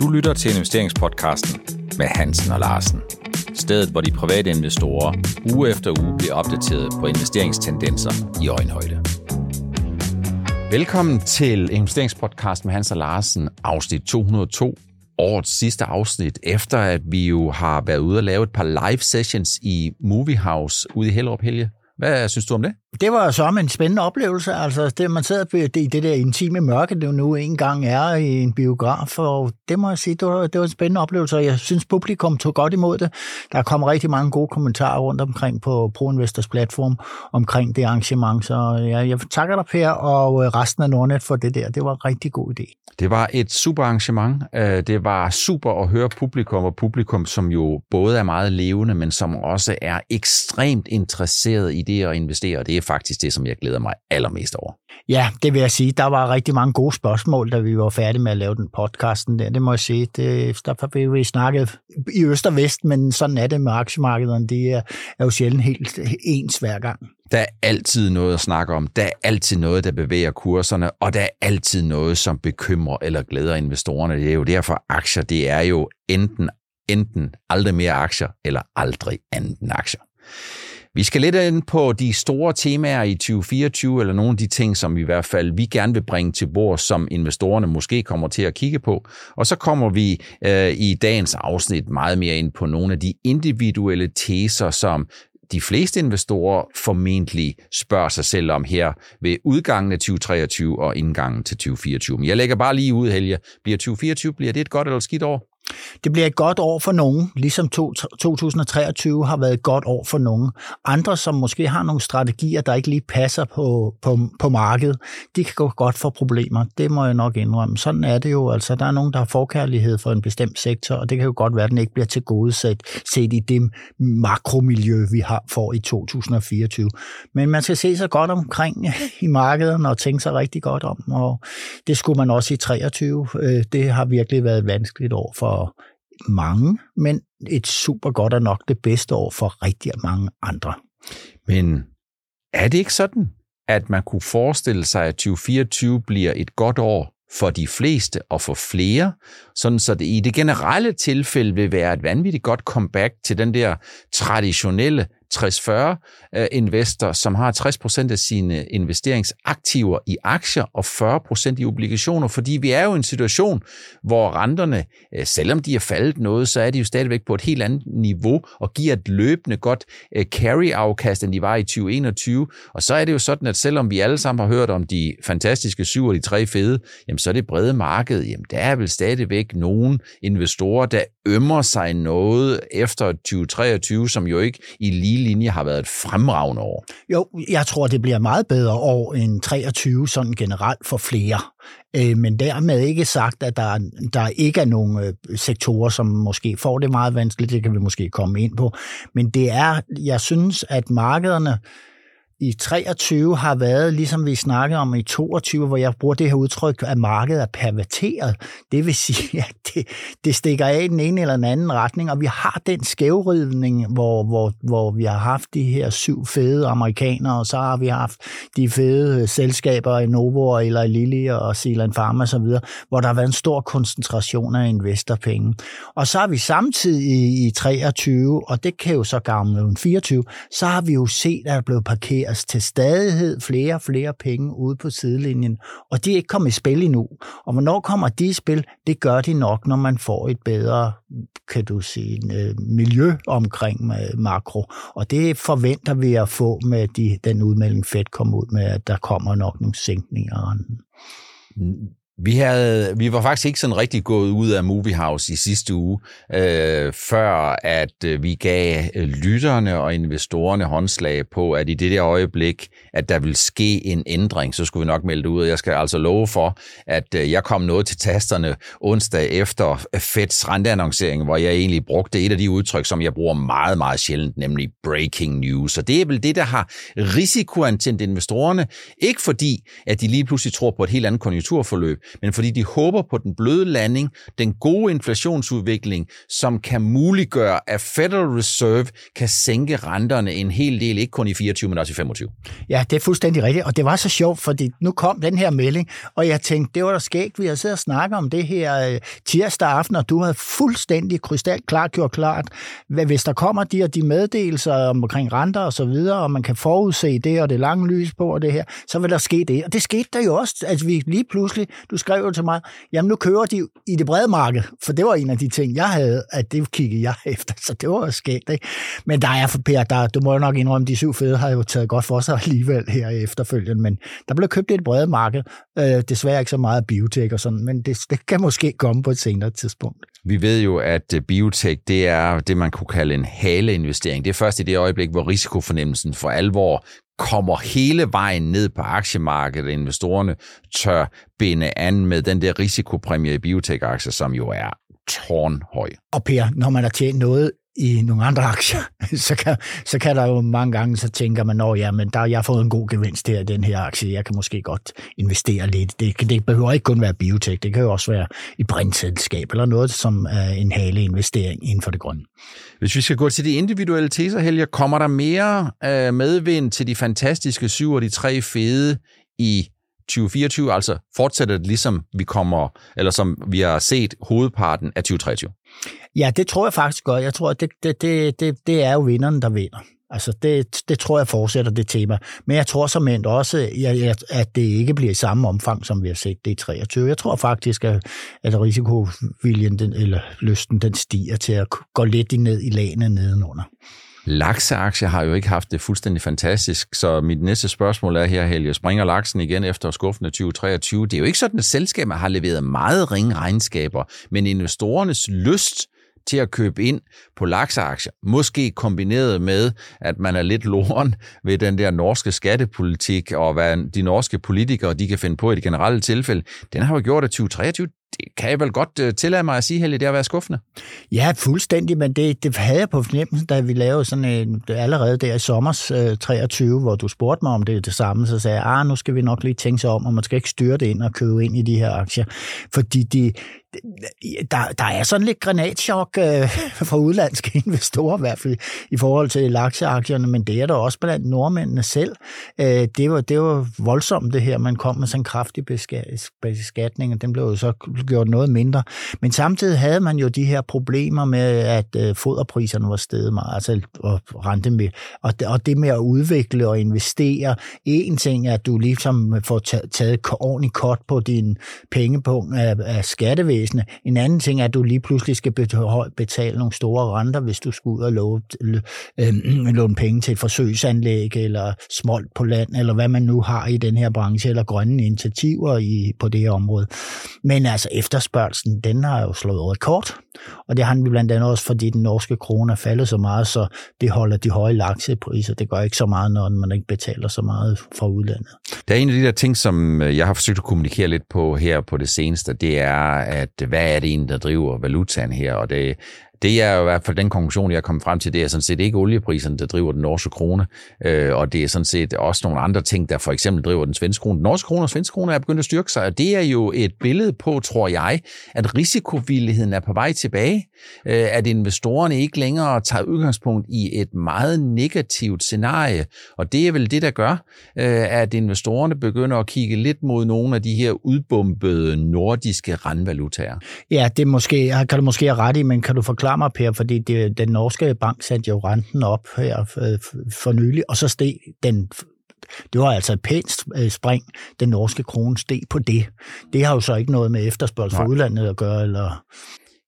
Du lytter til investeringspodcasten med Hansen og Larsen. Stedet, hvor de private investorer uge efter uge bliver opdateret på investeringstendenser i øjenhøjde. Velkommen til investeringspodcast med Hans og Larsen, afsnit 202. Årets sidste afsnit, efter at vi jo har været ude og lave et par live sessions i Movie House ude i Hellerup Helge. Hvad synes du om det? Det var så en spændende oplevelse. Altså, det, man sidder i det der intime mørke, det nu engang er i en biograf, og det må jeg sige, det var, det var en spændende oplevelse, og jeg synes, publikum tog godt imod det. Der kom rigtig mange gode kommentarer rundt omkring på ProInvestors platform omkring det arrangement, så jeg, jeg takker dig, Per, og øh, resten af Nordnet for det der. Det var en rigtig god idé. Det var et super arrangement. Øh, det var super at høre publikum, og publikum, som jo både er meget levende, men som også er ekstremt interesseret i det at investere. Det er faktisk det, som jeg glæder mig allermest over. Ja, det vil jeg sige. Der var rigtig mange gode spørgsmål, da vi var færdige med at lave den podcasten der. Det må jeg sige. Det, der har vi snakket i øst og vest, men sådan er det med aktiemarkederne. Det er, er jo sjældent helt ens hver gang. Der er altid noget at snakke om. Der er altid noget, der bevæger kurserne, og der er altid noget, som bekymrer eller glæder investorerne. Det er jo derfor, aktier, det er jo enten, enten aldrig mere aktier, eller aldrig anden aktier. Vi skal lidt ind på de store temaer i 2024, eller nogle af de ting, som i hvert fald vi gerne vil bringe til bord, som investorerne måske kommer til at kigge på. Og så kommer vi øh, i dagens afsnit meget mere ind på nogle af de individuelle teser, som de fleste investorer formentlig spørger sig selv om her ved udgangen af 2023 og indgangen til 2024. Men jeg lægger bare lige ud, Helge. Bliver 2024 bliver det et godt eller skidt år? Det bliver et godt år for nogen, ligesom 2023 har været et godt år for nogen. Andre, som måske har nogle strategier, der ikke lige passer på, på, på markedet, de kan gå godt for problemer. Det må jeg nok indrømme. Sådan er det jo. Altså, der er nogen, der har forkærlighed for en bestemt sektor, og det kan jo godt være, at den ikke bliver til gode set, set i det makromiljø, vi har for i 2024. Men man skal se sig godt omkring i markedet og tænke sig rigtig godt om, og det skulle man også i 23. Øh, det har virkelig været et vanskeligt år for for mange, men et super godt og nok det bedste år for rigtig mange andre. Men er det ikke sådan, at man kunne forestille sig, at 2024 bliver et godt år for de fleste og for flere, sådan så det i det generelle tilfælde vil være et vanvittigt godt comeback til den der traditionelle 60-40 øh, investor, som har 60% af sine investeringsaktiver i aktier og 40% i obligationer, fordi vi er jo i en situation, hvor renterne, øh, selvom de er faldet noget, så er de jo stadigvæk på et helt andet niveau og giver et løbende godt øh, carry-afkast, end de var i 2021. Og så er det jo sådan, at selvom vi alle sammen har hørt om de fantastiske syv og de tre fede, jamen så er det brede marked, jamen der er vel stadigvæk nogen investorer, der ømmer sig noget efter 2023, som jo ikke i lige linje har været et fremragende år. Jo, jeg tror, det bliver meget bedre år end 23 sådan generelt for flere. Øh, men dermed ikke sagt, at der, der ikke er nogle øh, sektorer, som måske får det meget vanskeligt. Det kan vi måske komme ind på. Men det er, jeg synes, at markederne i 23 har været, ligesom vi snakkede om i 22, hvor jeg bruger det her udtryk, at markedet er perverteret. Det vil sige, at det, det stikker af i den ene eller den anden retning, og vi har den skævridning, hvor, hvor, hvor vi har haft de her syv fede amerikanere, og så har vi haft de fede øh, selskaber i Novo eller Eli Lilly og Zealand Pharma osv., hvor der har været en stor koncentration af investorpenge. Og så har vi samtidig i, i 23, og det kan jo så gamle 24, så har vi jo set, at der er blevet parkeret leveres til stadighed flere og flere penge ude på sidelinjen, og de er ikke kommet i spil endnu. Og hvornår kommer de i spil? Det gør de nok, når man får et bedre, kan du sige, øh, miljø omkring øh, makro. Og det forventer vi at få med de, den udmelding, Fed kom ud med, at der kommer nok nogle sænkninger. Mm. Vi, havde, vi var faktisk ikke sådan rigtig gået ud af Movie House i sidste uge, øh, før at øh, vi gav øh, lytterne og investorerne håndslag på, at i det der øjeblik, at der vil ske en ændring, så skulle vi nok melde det ud. Jeg skal altså love for, at øh, jeg kom noget til tasterne onsdag efter øh, Feds renteannoncering, hvor jeg egentlig brugte et af de udtryk, som jeg bruger meget, meget sjældent, nemlig breaking news. Og det er vel det, der har risikoantændt investorerne. Ikke fordi, at de lige pludselig tror på et helt andet konjunkturforløb, men fordi de håber på den bløde landing, den gode inflationsudvikling, som kan muliggøre, at Federal Reserve kan sænke renterne en hel del, ikke kun i 24, men også i 25. Ja, det er fuldstændig rigtigt, og det var så sjovt, fordi nu kom den her melding, og jeg tænkte, det var da skægt, vi har siddet og snakket om det her øh, tirsdag aften, og du havde fuldstændig krystalklart gjort klart, hvad, hvis der kommer de og de meddelelser omkring renter og så videre, og man kan forudse det, og det lange lys på og det her, så vil der ske det. Og det skete der jo også. Altså vi lige pludselig, du skrev jo til mig, jamen nu kører de i det brede marked, for det var en af de ting, jeg havde, at det kiggede jeg efter, så det var jo skægt. Ikke? Men der er for Per, der, du må jo nok indrømme, de syv fede har jo taget godt for sig alligevel her efterfølgende, men der blev købt i et brede marked. Øh, desværre ikke så meget biotek og sådan, men det, det kan måske komme på et senere tidspunkt. Vi ved jo, at øh, biotek, det er det, man kunne kalde en haleinvestering. Det er først i det øjeblik, hvor risikofornemmelsen for alvor kommer hele vejen ned på aktiemarkedet, investorerne tør binde an med den der risikopræmie i biotech-aktier, som jo er tårnhøj. Og Per, når man har tjent noget i nogle andre aktier, så kan, så kan der jo mange gange, så tænker man, at ja, men der har fået en god gevinst her i den her aktie, jeg kan måske godt investere lidt. Det, det behøver ikke kun være biotek, det kan jo også være i brintselskab eller noget, som er en hale investering inden for det grønne. Hvis vi skal gå til de individuelle teser, Helge, kommer der mere øh, medvind til de fantastiske syv og de tre fede i 2024, altså fortsætter det ligesom vi kommer, eller som vi har set hovedparten af 2023? Ja, det tror jeg faktisk godt. Jeg tror, at det, det, det, det, det er jo vinderen, der vinder. Altså, det, det tror jeg fortsætter det tema. Men jeg tror som også, at det ikke bliver i samme omfang, som vi har set det i 23. Jeg tror faktisk, at, at risikoviljen, den, eller lysten, den stiger til at gå lidt ned i lagene nedenunder. Lakseaktier har jo ikke haft det fuldstændig fantastisk, så mit næste spørgsmål er her, Helge, springer laksen igen efter skuffende 2023? Det er jo ikke sådan, at selskaber har leveret meget ringe regnskaber, men investorernes lyst til at købe ind på lakseaktier. Måske kombineret med, at man er lidt loren ved den der norske skattepolitik, og hvad de norske politikere de kan finde på i det generelle tilfælde. Den har jo gjort, at 2023 det kan jeg vel godt øh, tillade mig at sige, Helge, det har været skuffende. Ja, fuldstændig, men det, det havde jeg på fornemmelsen, da vi lavede sådan en, allerede der i sommers øh, 23, hvor du spurgte mig om det, det samme, så sagde jeg, ah, nu skal vi nok lige tænke sig om, og man skal ikke styre det ind og købe ind i de her aktier, fordi de, der, der er sådan lidt granatschok øh, fra udlandske investorer, i hvert fald i forhold til lakseaktierne, men det er der også blandt nordmændene selv. Øh, det, var, det var voldsomt det her, man kom med sådan en kraftig beskatning, og den blev jo så gjort noget mindre. Men samtidig havde man jo de her problemer med, at øh, foderpriserne var steget meget, altså og rente med, og og det med at udvikle og investere. En ting er, at du ligesom får taget ordentligt kort på din pengepunkt af, af skattevæsen, væsentligt. En anden ting er, at du lige pludselig skal betale nogle store renter, hvis du skal ud og låne, øh, låne penge til et forsøgsanlæg, eller smolt på land, eller hvad man nu har i den her branche, eller grønne initiativer i, på det her område. Men altså efterspørgelsen, den har jo slået rekord, og det har den blandt andet også, fordi den norske krone er faldet så meget, så det holder de høje laksepriser. Det gør ikke så meget, når man ikke betaler så meget fra udlandet. Der er en af de der ting, som øh, jeg har forsøgt at kommunikere lidt på her på det seneste, det er, at hvad er det egentlig, der driver valutaen her? Og det, det er jo i hvert fald den konklusion, jeg er kommet frem til, det er sådan set ikke oliepriserne, der driver den norske krone, øh, og det er sådan set også nogle andre ting, der for eksempel driver den svenske krone. Den norske krone og svenske krone er begyndt at styrke sig, og det er jo et billede på, tror jeg, at risikovilligheden er på vej tilbage, øh, at investorerne ikke længere tager udgangspunkt i et meget negativt scenarie, og det er vel det, der gør, øh, at investorerne begynder at kigge lidt mod nogle af de her udbombede nordiske randvalutaer. Ja, det måske, kan du måske have ret i, men kan du forklare mig, Per, fordi det, den norske bank satte jo renten op her for nylig, og så steg den det var altså et pænt øh, spring, den norske krone steg på det. Det har jo så ikke noget med efterspørgsel fra udlandet at gøre, eller...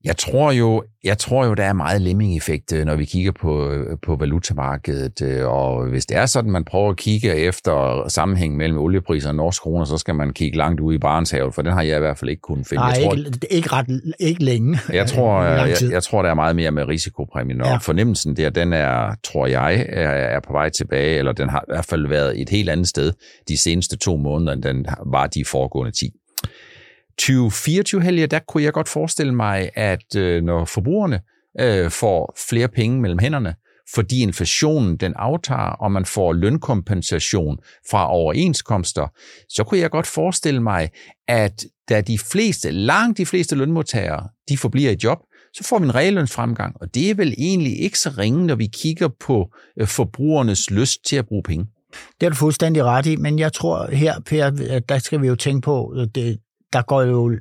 Jeg tror jo, jeg tror jo, der er meget lemming-effekt, øh, når vi kigger på, øh, på valutamarkedet. Øh, og hvis det er sådan, man prøver at kigge efter sammenhæng mellem oliepriser og norsk kroner, så skal man kigge langt ud i Barentshavet, for den har jeg i hvert fald ikke kunnet finde. Nej, jeg tror, ikke, ikke, ret, ikke længe. Jeg tror, jeg, jeg tror, der er meget mere med risikopræmien, og ja. fornemmelsen der, den er, tror jeg, er, på vej tilbage, eller den har i hvert fald været et helt andet sted de seneste to måneder, end den var de foregående 10. 2024 helge der kunne jeg godt forestille mig, at øh, når forbrugerne øh, får flere penge mellem hænderne, fordi inflationen den aftager, og man får lønkompensation fra overenskomster, så kunne jeg godt forestille mig, at da de fleste, langt de fleste lønmodtagere, de forbliver i job, så får vi en reallønsfremgang, og det er vel egentlig ikke så ringe, når vi kigger på øh, forbrugernes lyst til at bruge penge. Det er du fuldstændig ret i, men jeg tror her, Per, der skal vi jo tænke på, øh, det, der går jo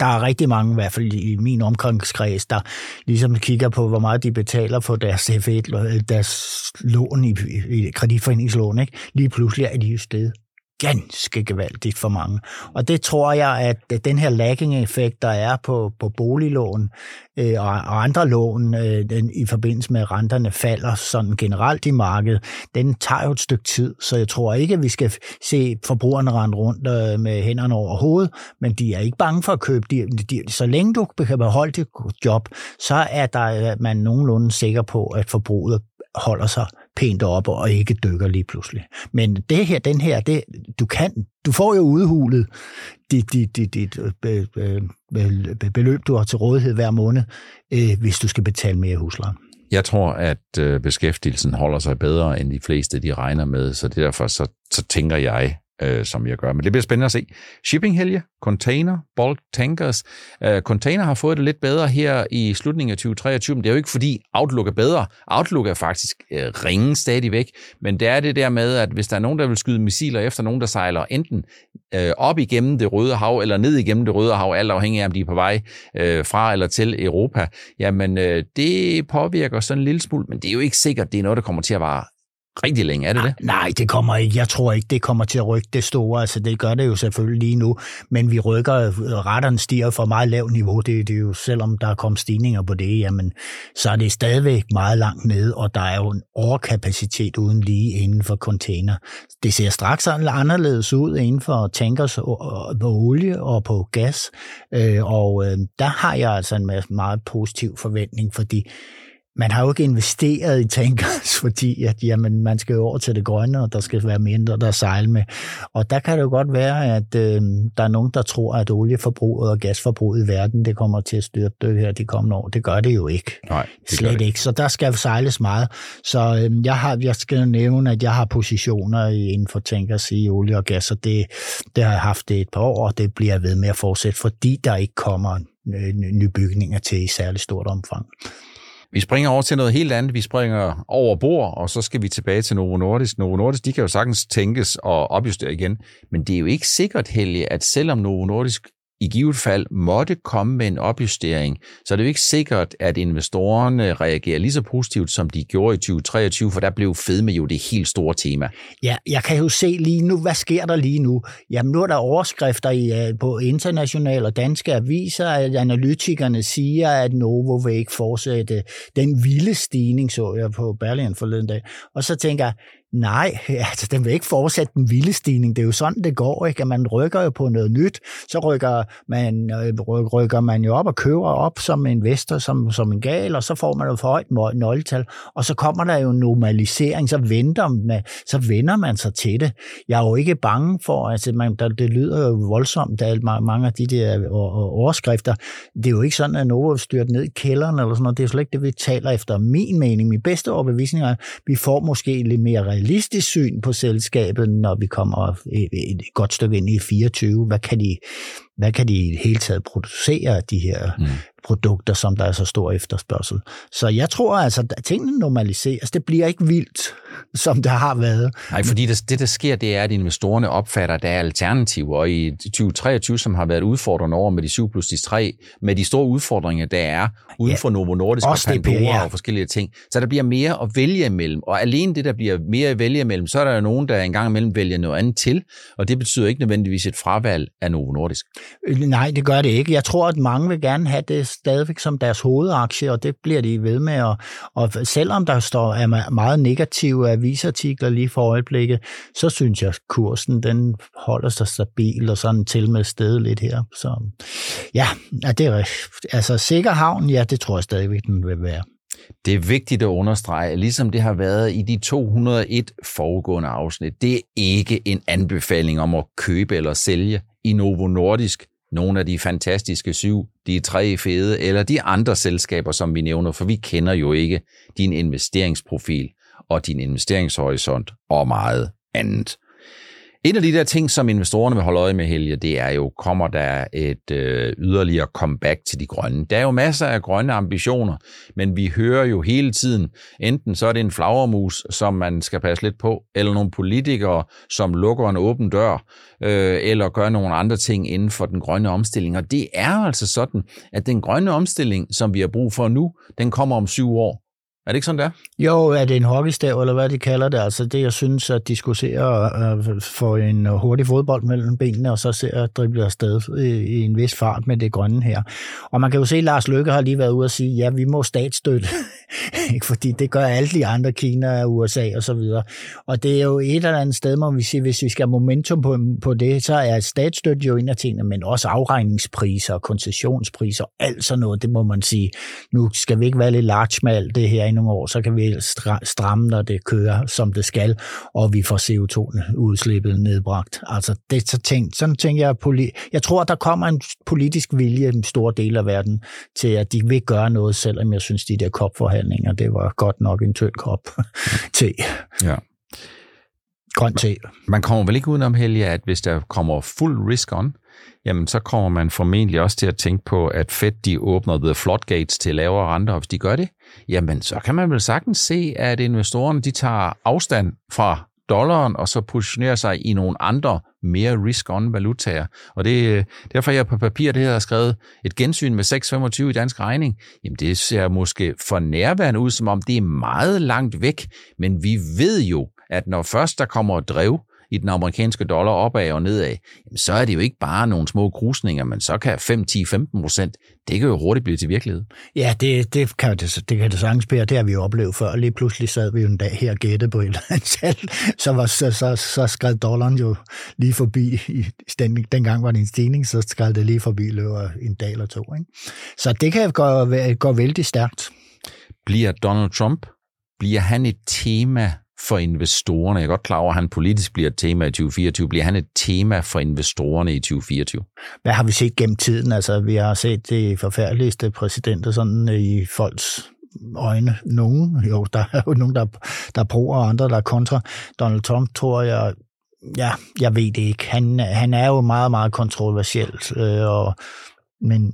der er rigtig mange, i hvert fald i min omgangskreds, der ligesom kigger på, hvor meget de betaler for deres F1, deres lån i, i kreditforeningslån. Ikke? Lige pludselig er de jo sted ganske gevaldigt for mange. Og det tror jeg, at den her lagging-effekt, der er på, på boliglån øh, og, og andre lån øh, den, i forbindelse med, at renterne falder sådan generelt i markedet, den tager jo et stykke tid. Så jeg tror ikke, at vi skal se forbrugerne rende rundt øh, med hænderne over hovedet, men de er ikke bange for at købe. De, de, så længe du kan beholde dit job, så er der øh, man nogenlunde sikker på, at forbruget holder sig pænt op og ikke dykker lige pludselig. Men det her, den her, det, du kan, du får jo udhulet dit, dit, dit, dit øh, be, be, beløb, du har til rådighed hver måned, øh, hvis du skal betale mere husleje. Jeg tror, at øh, beskæftigelsen holder sig bedre, end de fleste de regner med, så derfor så, så tænker jeg, øh, som jeg gør. Men det bliver spændende at se. Shipping helge, container, bulk tankers. Øh, container har fået det lidt bedre her i slutningen af 2023, men det er jo ikke fordi Outlook er bedre. Outlook er faktisk øh, ringen stadigvæk, men det er det der med, at hvis der er nogen, der vil skyde missiler efter nogen, der sejler enten øh, op igennem det røde hav, eller ned igennem det røde hav, alt afhængig af, om de er på vej øh, fra eller til Europa, jamen øh, det påvirker sådan en lille smule, men det er jo ikke sikkert, det er noget, der kommer til at vare rigtig længe, er det det? Nej, det kommer ikke. Jeg tror ikke, det kommer til at rykke det store. Altså, det gør det jo selvfølgelig lige nu, men vi rykker, retterne stiger fra meget lavt niveau. Det, det er jo, selvom der er kommet stigninger på det, jamen, så er det stadigvæk meget langt nede, og der er jo en overkapacitet uden lige inden for container. Det ser straks anderledes ud inden for tankers på olie og på gas, øh, og øh, der har jeg altså en meget positiv forventning, fordi man har jo ikke investeret i tankers, fordi at, jamen, man skal jo over til det grønne, og der skal være mindre, der sejle med. Og der kan det jo godt være, at øh, der er nogen, der tror, at olieforbruget og gasforbruget i verden, det kommer til at styrte her de kommende år. Det gør det jo ikke. Nej, det Slet det. ikke. Så der skal sejles meget. Så øh, jeg, har, jeg skal nævne, at jeg har positioner inden for tankers i olie og gas, og det, det har jeg haft det et par år, og det bliver jeg ved med at fortsætte, fordi der ikke kommer nye bygninger til i særlig stort omfang. Vi springer over til noget helt andet. Vi springer over bord, og så skal vi tilbage til Novo Nordisk. Novo Nordisk, de kan jo sagtens tænkes og opjustere igen, men det er jo ikke sikkert, Helge, at selvom Novo Nordisk i givet fald måtte komme med en opjustering, så er det jo ikke sikkert, at investorerne reagerer lige så positivt, som de gjorde i 2023, for der blev fedme jo det helt store tema. Ja, jeg kan jo se lige nu, hvad sker der lige nu? Jamen nu er der overskrifter i, øh, på internationale og danske aviser, at analytikerne siger, at Novo vil ikke fortsætte den vilde stigning, så jeg på Berlin forleden dag. Og så tænker jeg, Nej, altså den vil ikke fortsætte den vilde stigning. Det er jo sådan, det går, ikke? At man rykker jo på noget nyt, så rykker man, øh, rykker man jo op og køber op som investor, som, som en gal, og så får man jo for højt nøgletal, og så kommer der jo normalisering, så venter man, så vender man sig til det. Jeg er jo ikke bange for, altså man, der, det lyder jo voldsomt, der mange af de der overskrifter. Det er jo ikke sådan, at Novo styrt ned i kælderen eller sådan noget. Det er slet ikke det, vi taler efter. Min mening, min bedste overbevisning er, at vi får måske lidt mere realistisk syn på selskabet, når vi kommer øh, øh, et godt stykke ind i 24. Hvad kan de, hvad kan de i det hele taget producere, de her mm produkter, som der er så stor efterspørgsel. Så jeg tror altså, at tingene normaliseres. Det bliver ikke vildt, som det har været. Nej, fordi det, det der sker, det er, at investorerne opfatter, at der er alternativer, og i 2023, som har været udfordrende over med de 7 plus de 3, med de store udfordringer, der er uden ja, for Novo Nordisk og Pandora ja. og forskellige ting. Så der bliver mere at vælge imellem, og alene det, der bliver mere at vælge imellem, så er der jo nogen, der engang imellem vælger noget andet til, og det betyder ikke nødvendigvis et fravalg af Novo Nordisk. Øh, nej, det gør det ikke. Jeg tror, at mange vil gerne have det stadigvæk som deres hovedaktie, og det bliver de ved med. Og, og selvom der står er meget negative avisartikler lige for øjeblikket, så synes jeg, at kursen den holder sig stabil og sådan til med sted lidt her. Så ja, det er altså sikker havn, ja, det tror jeg stadigvæk, den vil være. Det er vigtigt at understrege, ligesom det har været i de 201 foregående afsnit, det er ikke en anbefaling om at købe eller sælge i Novo Nordisk nogle af de fantastiske syv, de tre fede, eller de andre selskaber, som vi nævner, for vi kender jo ikke din investeringsprofil og din investeringshorisont og meget andet. En af de der ting, som investorerne vil holde øje med, Helge, det er jo, kommer der et øh, yderligere comeback til de grønne. Der er jo masser af grønne ambitioner, men vi hører jo hele tiden, enten så er det en flagermus, som man skal passe lidt på, eller nogle politikere, som lukker en åben dør, øh, eller gør nogle andre ting inden for den grønne omstilling. Og det er altså sådan, at den grønne omstilling, som vi har brug for nu, den kommer om syv år. Er det ikke sådan, der? Jo, er det en hockeystav, eller hvad de kalder det? Altså det, jeg synes, at de skulle se at få en hurtig fodbold mellem benene, og så se at drible afsted i en vis fart med det grønne her. Og man kan jo se, at Lars Løkke har lige været ude og sige, ja, vi må statsstøtte, fordi det gør alle de andre, Kina, USA og så videre. Og det er jo et eller andet sted, hvor vi siger, hvis vi skal have momentum på, på det, så er statsstøtte jo en af tingene, men også afregningspriser og koncessionspriser, alt sådan noget, det må man sige. Nu skal vi ikke være lidt large med alt det her nogle år, så kan vi stramme, når det kører, som det skal, og vi får CO2-udslippet nedbragt. Altså, det så tænkt, sådan tænker jeg, jeg tror, der kommer en politisk vilje i en stor del af verden til, at de vil gøre noget, selvom jeg synes, de der kop COP-forhandlinger, det var godt nok en tynd kop te. Ja. Grøn te. Man kommer vel ikke udenom, Helge, at hvis der kommer fuld risk on, jamen så kommer man formentlig også til at tænke på, at Fed de åbner the floodgates til lavere renter, og hvis de gør det, jamen så kan man vel sagtens se, at investorerne de tager afstand fra dollaren, og så positionere sig i nogle andre, mere risk-on valutaer. Og det øh, derfor, jeg på papir det her har skrevet et gensyn med 6,25 i dansk regning. Jamen det ser måske for nærværende ud, som om det er meget langt væk, men vi ved jo, at når først der kommer drev i den amerikanske dollar opad og nedad, jamen så er det jo ikke bare nogle små krusninger, men så kan 5, 10, 15 procent, det kan jo hurtigt blive til virkelighed. Ja, det, det, kan, det, det kan det sagtens blive, det har vi jo oplevet før. Lige pludselig sad vi jo en dag her og gættede på et eller andet tal, så, var, så, så, så skred dollaren jo lige forbi. I, den, dengang var det en stigning, så skred det lige forbi løber en dag eller to. Ikke? Så det kan gå, gå vældig stærkt. Bliver Donald Trump, bliver han et tema for investorerne? Jeg er godt klar over, at han politisk bliver et tema i 2024. Bliver han et tema for investorerne i 2024? Hvad har vi set gennem tiden? Altså, vi har set de forfærdeligste præsidenter sådan øh, i folks øjne. Nogen, jo, der er jo nogen, der, der er pro, og andre, der er kontra. Donald Trump, tror jeg, ja, jeg ved det ikke. Han, han er jo meget, meget kontroversiel, øh, og, men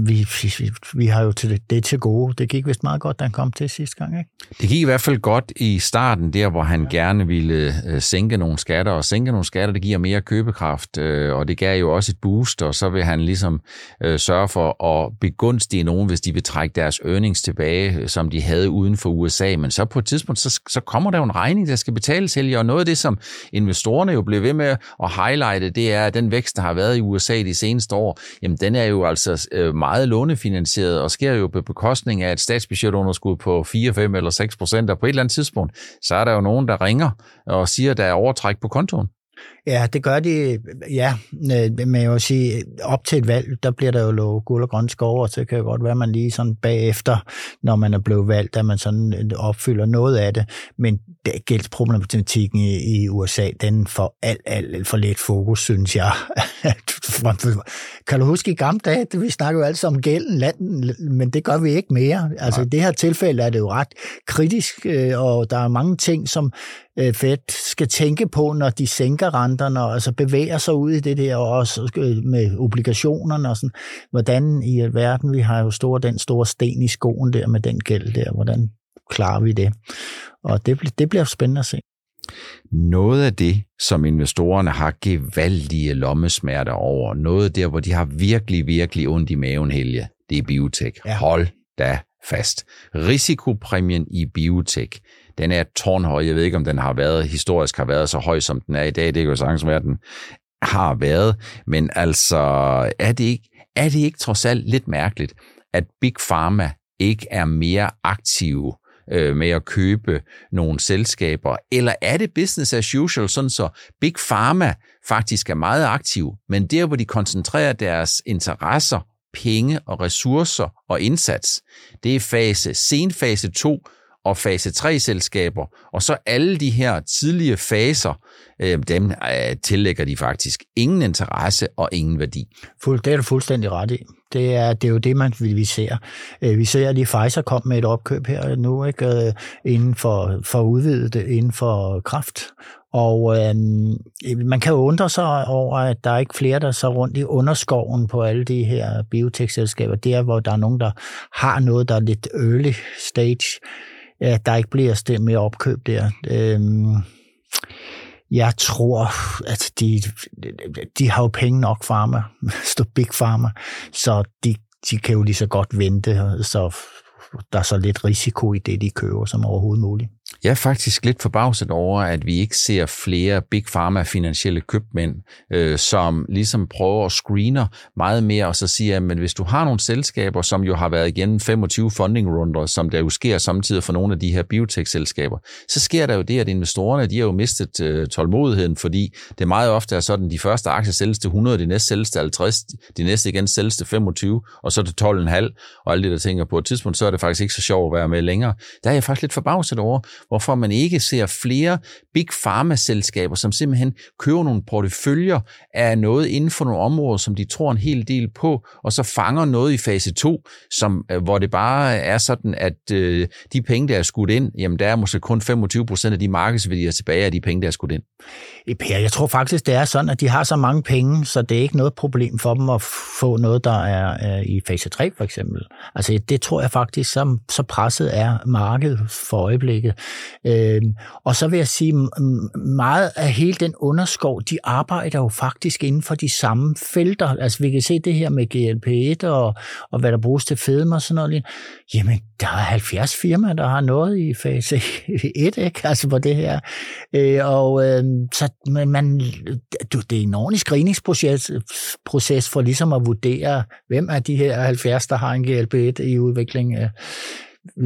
vi, vi, vi har jo til det, det til gode. Det gik vist meget godt, da han kom til sidste gang, ikke? Det gik i hvert fald godt i starten, der hvor han ja. gerne ville øh, sænke nogle skatter, og sænke nogle skatter, det giver mere købekraft, øh, og det gav jo også et boost, og så vil han ligesom øh, sørge for at begunstige nogen, hvis de vil trække deres earnings tilbage, øh, som de havde uden for USA. Men så på et tidspunkt, så, så kommer der jo en regning, der skal betales til, og noget af det, som investorerne jo blev ved med at highlighte, det er, at den vækst, der har været i USA de seneste år, jamen den er jo altså øh, meget lånefinansieret og sker jo på bekostning af et statsbudgetunderskud på 4, 5 eller 6 procent, og på et eller andet tidspunkt, så er der jo nogen, der ringer og siger, at der er overtræk på kontoen. Ja, det gør de, ja, men jeg vil sige, op til et valg, der bliver der jo lovet guld og grøn skov, og så kan det godt være, at man lige sådan bagefter, når man er blevet valgt, at man sådan øh, opfylder noget af det, men gældsproblematikken i, i USA, den får alt, alt, alt for lidt fokus, synes jeg. kan du huske i gamle dage, vi snakker jo altid om gælden, landen, men det gør vi ikke mere. Altså Nej. i det her tilfælde er det jo ret kritisk, øh, og der er mange ting, som øh, Fed skal tænke på, når de sænker renterne, og altså bevæger sig ud i det der, og også øh, med obligationerne og sådan. Hvordan i verden, vi har jo stor, den store sten i skoen der med den gæld der, hvordan klarer vi det? Og det, det bliver spændende at se. Noget af det, som investorerne har gevaldige lommesmerter over, noget der, hvor de har virkelig, virkelig ondt i maven, Helge, det er biotek. Ja. Hold da fast. Risikopræmien i biotek, den er tårnhøj. Jeg ved ikke, om den har været, historisk har været så høj, som den er i dag. Det kan jo sagtens være, den har været. Men altså, er det ikke, er det ikke trods alt lidt mærkeligt, at Big Pharma ikke er mere aktive øh, med at købe nogle selskaber? Eller er det business as usual, sådan så Big Pharma faktisk er meget aktiv, men der, hvor de koncentrerer deres interesser, penge og ressourcer og indsats, det er fase, senfase 2, og fase 3-selskaber, og så alle de her tidlige faser, øh, dem øh, tillægger de faktisk ingen interesse og ingen værdi. Fuld, det er du fuldstændig ret i. Det er, det er jo det, man, vi ser. Vi ser, øh, at de Pfizer kom med et opkøb her nu, ikke? Øh, inden for, for udvidet inden for kraft. Og øh, man kan jo undre sig over, at der er ikke flere, der så rundt i underskoven på alle de her biotech-selskaber. Der, hvor der er nogen, der har noget, der er lidt early stage, ja, der ikke bliver stemt med opkøb der. Øhm, jeg tror, at de, de har jo penge nok, farma, stå big farmer, så de, de kan jo lige så godt vente, så der er så lidt risiko i det, de køber som overhovedet muligt. Jeg er faktisk lidt forbavset over, at vi ikke ser flere big pharma finansielle købmænd, øh, som ligesom prøver at screener meget mere, og så siger, at hvis du har nogle selskaber, som jo har været igennem 25 funding runder, som der jo sker samtidig for nogle af de her biotech-selskaber, så sker der jo det, at investorerne de har jo mistet øh, tålmodigheden, fordi det meget ofte er sådan, at de første aktier sælges til 100, de næste sælges til 50, de næste igen sælges til 25, og så til 12,5, og alle det, der tænker på et tidspunkt, så er det faktisk ikke så sjovt at være med længere. Der er jeg faktisk lidt forbavset over, hvorfor man ikke ser flere big pharma-selskaber, som simpelthen køber nogle porteføljer af noget inden for nogle områder, som de tror en hel del på, og så fanger noget i fase 2, som, øh, hvor det bare er sådan, at øh, de penge, der er skudt ind, jamen der er måske kun 25 procent af de markedsværdier tilbage af de penge, der er skudt ind. Eh, per, jeg tror faktisk, det er sådan, at de har så mange penge, så det er ikke noget problem for dem at få noget, der er, øh, i fase 3 for eksempel. Altså det tror jeg faktisk, så, så presset er markedet for øjeblikket. Øh, og så vil jeg sige, meget af hele den underskov, de arbejder jo faktisk inden for de samme felter. Altså vi kan se det her med GLP-1 og, og hvad der bruges til fedme og sådan noget. Jamen, der er 70 firmaer, der har noget i fase 1, ikke? Altså på det her. Øh, og øh, så man, det er en ordentlig screeningsproces proces for ligesom at vurdere, hvem er de her 70, der har en GLP-1 i udvikling, øh,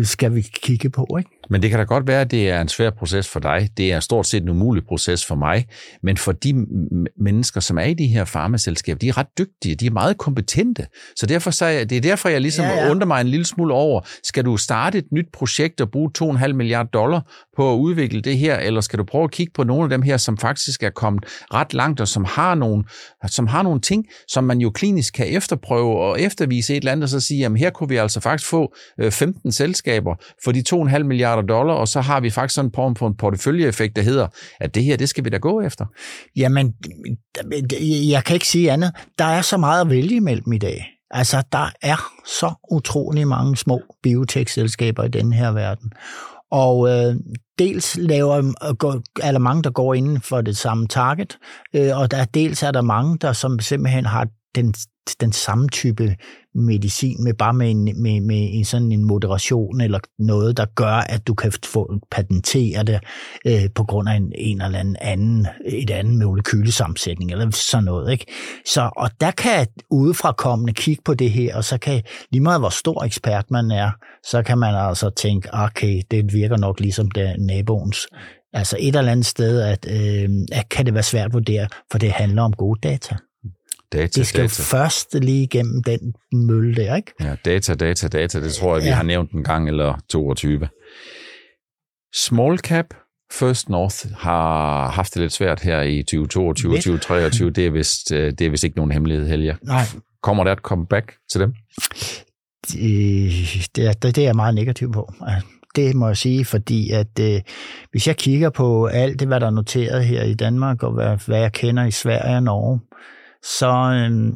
skal vi kigge på, ikke? Men det kan da godt være, at det er en svær proces for dig. Det er stort set en umulig proces for mig. Men for de mennesker, som er i de her farmaselskaber, de er ret dygtige, de er meget kompetente. Så derfor så er, det er derfor, jeg ligesom ja, ja. undrer mig en lille smule over, skal du starte et nyt projekt og bruge 2,5 milliarder dollar på at udvikle det her, eller skal du prøve at kigge på nogle af dem her, som faktisk er kommet ret langt, og som har nogle, som har nogle ting, som man jo klinisk kan efterprøve og eftervise et eller andet, og så sige, jamen her kunne vi altså faktisk få øh, 15 selskaber for de 2,5 milliarder dollar, og så har vi faktisk sådan en form for en porteføljeeffekt, der hedder, at det her, det skal vi da gå efter. Jamen, jeg kan ikke sige andet. Der er så meget at vælge imellem i dag. Altså, der er så utrolig mange små biotech-selskaber i den her verden. Og øh, dels laver, øh, er der mange, der går inden for det samme target, øh, og der, dels er der mange, der som simpelthen har den, den samme type medicin, med bare med, en, med, med en sådan en moderation eller noget, der gør, at du kan få patentere det øh, på grund af en, en eller anden, anden et andet molekylesammensætning eller sådan noget. Ikke? Så, og der kan udefrakommende kigge på det her, og så kan lige meget hvor stor ekspert man er, så kan man altså tænke, okay, det virker nok ligesom det naboens Altså et eller andet sted, at, øh, at kan det være svært at vurdere, for det handler om gode data. Data, det skal data. først lige igennem den mølle der, ikke? Ja, data, data, data, det tror jeg, ja. vi har nævnt en gang eller 22. Small cap First North har haft det lidt svært her i 2022 og 2023. Det er, vist, øh, det er vist ikke nogen hemmelighed, Helge. Nej. Kommer der et comeback til dem? Det, det, er, det er jeg meget negativ på. Det må jeg sige, fordi at øh, hvis jeg kigger på alt det, hvad der er noteret her i Danmark, og hvad, hvad jeg kender i Sverige og Norge, så øh,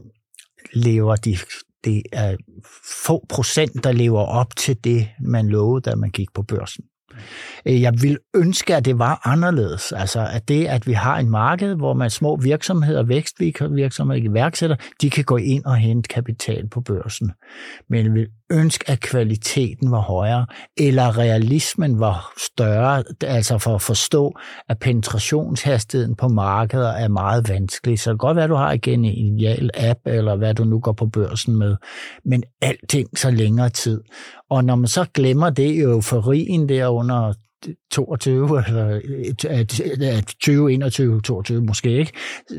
lever de, det er få procent, der lever op til det, man lovede, da man gik på børsen. Øh, jeg vil ønske, at det var anderledes. Altså, at det, at vi har en marked, hvor man små virksomheder, vækstvirksomheder, iværksætter, de kan gå ind og hente kapital på børsen. Men jeg vil ønske, at kvaliteten var højere, eller realismen var større, altså for at forstå, at penetrationshastigheden på markeder er meget vanskelig. Så det kan godt være, at du har igen en genial app, eller hvad du nu går på børsen med, men alting så længere tid. Og når man så glemmer det euforien der under 22, eller 20, 21, 22 måske ikke,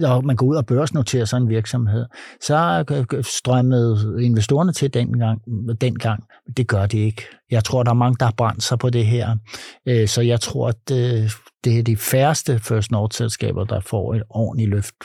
og man går ud og børsnoterer sådan en virksomhed, så strømmede investorerne til dengang, dengang. Det gør de ikke. Jeg tror, der er mange, der har brændt sig på det her. Øh, så jeg tror, at det er de færreste First North-selskaber, der får et ordentligt løft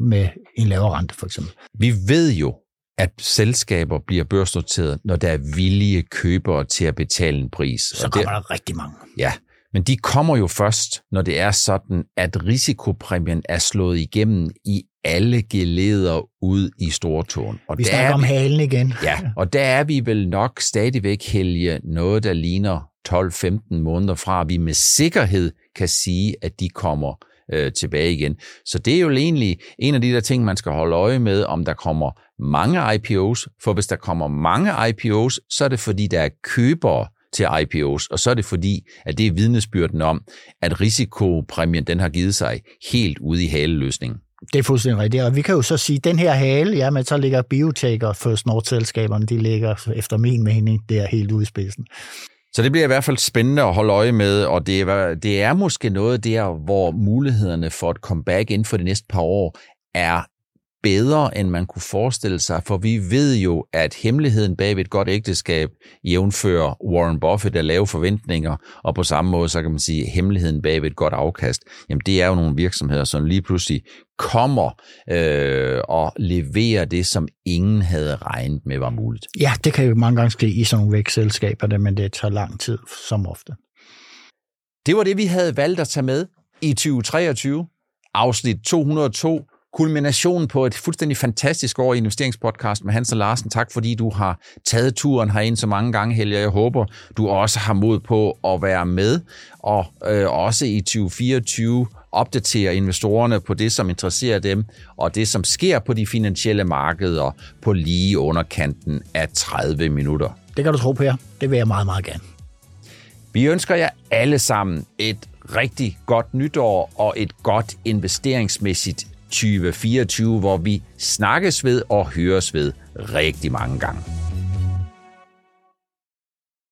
med en lavere rente, for eksempel. Vi ved jo, at selskaber bliver børsnoteret, når der er villige købere til at betale en pris. Så kommer der rigtig mange. Ja, men de kommer jo først, når det er sådan, at risikopræmien er slået igennem i alle geleder ud i stortåen. Og vi snakker om halen igen. Ja, og der er vi vel nok stadigvæk helge noget, der ligner 12-15 måneder fra, at vi med sikkerhed kan sige, at de kommer øh, tilbage igen. Så det er jo egentlig en af de der ting, man skal holde øje med, om der kommer mange IPOs, for hvis der kommer mange IPOs, så er det fordi, der er købere til IPOs, og så er det fordi, at det er vidnesbyrden om, at risikopræmien den har givet sig helt ude i haleløsningen. Det er fuldstændig rigtigt, og vi kan jo så sige, at den her hale, ja, men så ligger biotech og First North-selskaberne, de ligger efter min mening der helt ude i spidsen. Så det bliver i hvert fald spændende at holde øje med, og det er, det er måske noget der, hvor mulighederne for et comeback inden for de næste par år er bedre, end man kunne forestille sig, for vi ved jo, at hemmeligheden bag et godt ægteskab jævnfører Warren Buffett at lave forventninger, og på samme måde, så kan man sige, at hemmeligheden bag et godt afkast, jamen det er jo nogle virksomheder, som lige pludselig kommer øh, og leverer det, som ingen havde regnet med var muligt. Ja, det kan jo mange gange ske i sådan nogle vækstselskaber, men det tager lang tid, som ofte. Det var det, vi havde valgt at tage med i 2023, afsnit 202 kulminationen på et fuldstændig fantastisk år i investeringspodcast med Hans og Larsen. Tak fordi du har taget turen herind så mange gange, Helge. Jeg håber, du også har mod på at være med, og øh, også i 2024 opdatere investorerne på det, som interesserer dem, og det, som sker på de finansielle markeder på lige underkanten af 30 minutter. Det kan du tro på, ja. Det vil jeg meget, meget gerne. Vi ønsker jer alle sammen et rigtig godt nytår og et godt investeringsmæssigt 2024, hvor vi snakkes ved og høres ved rigtig mange gange.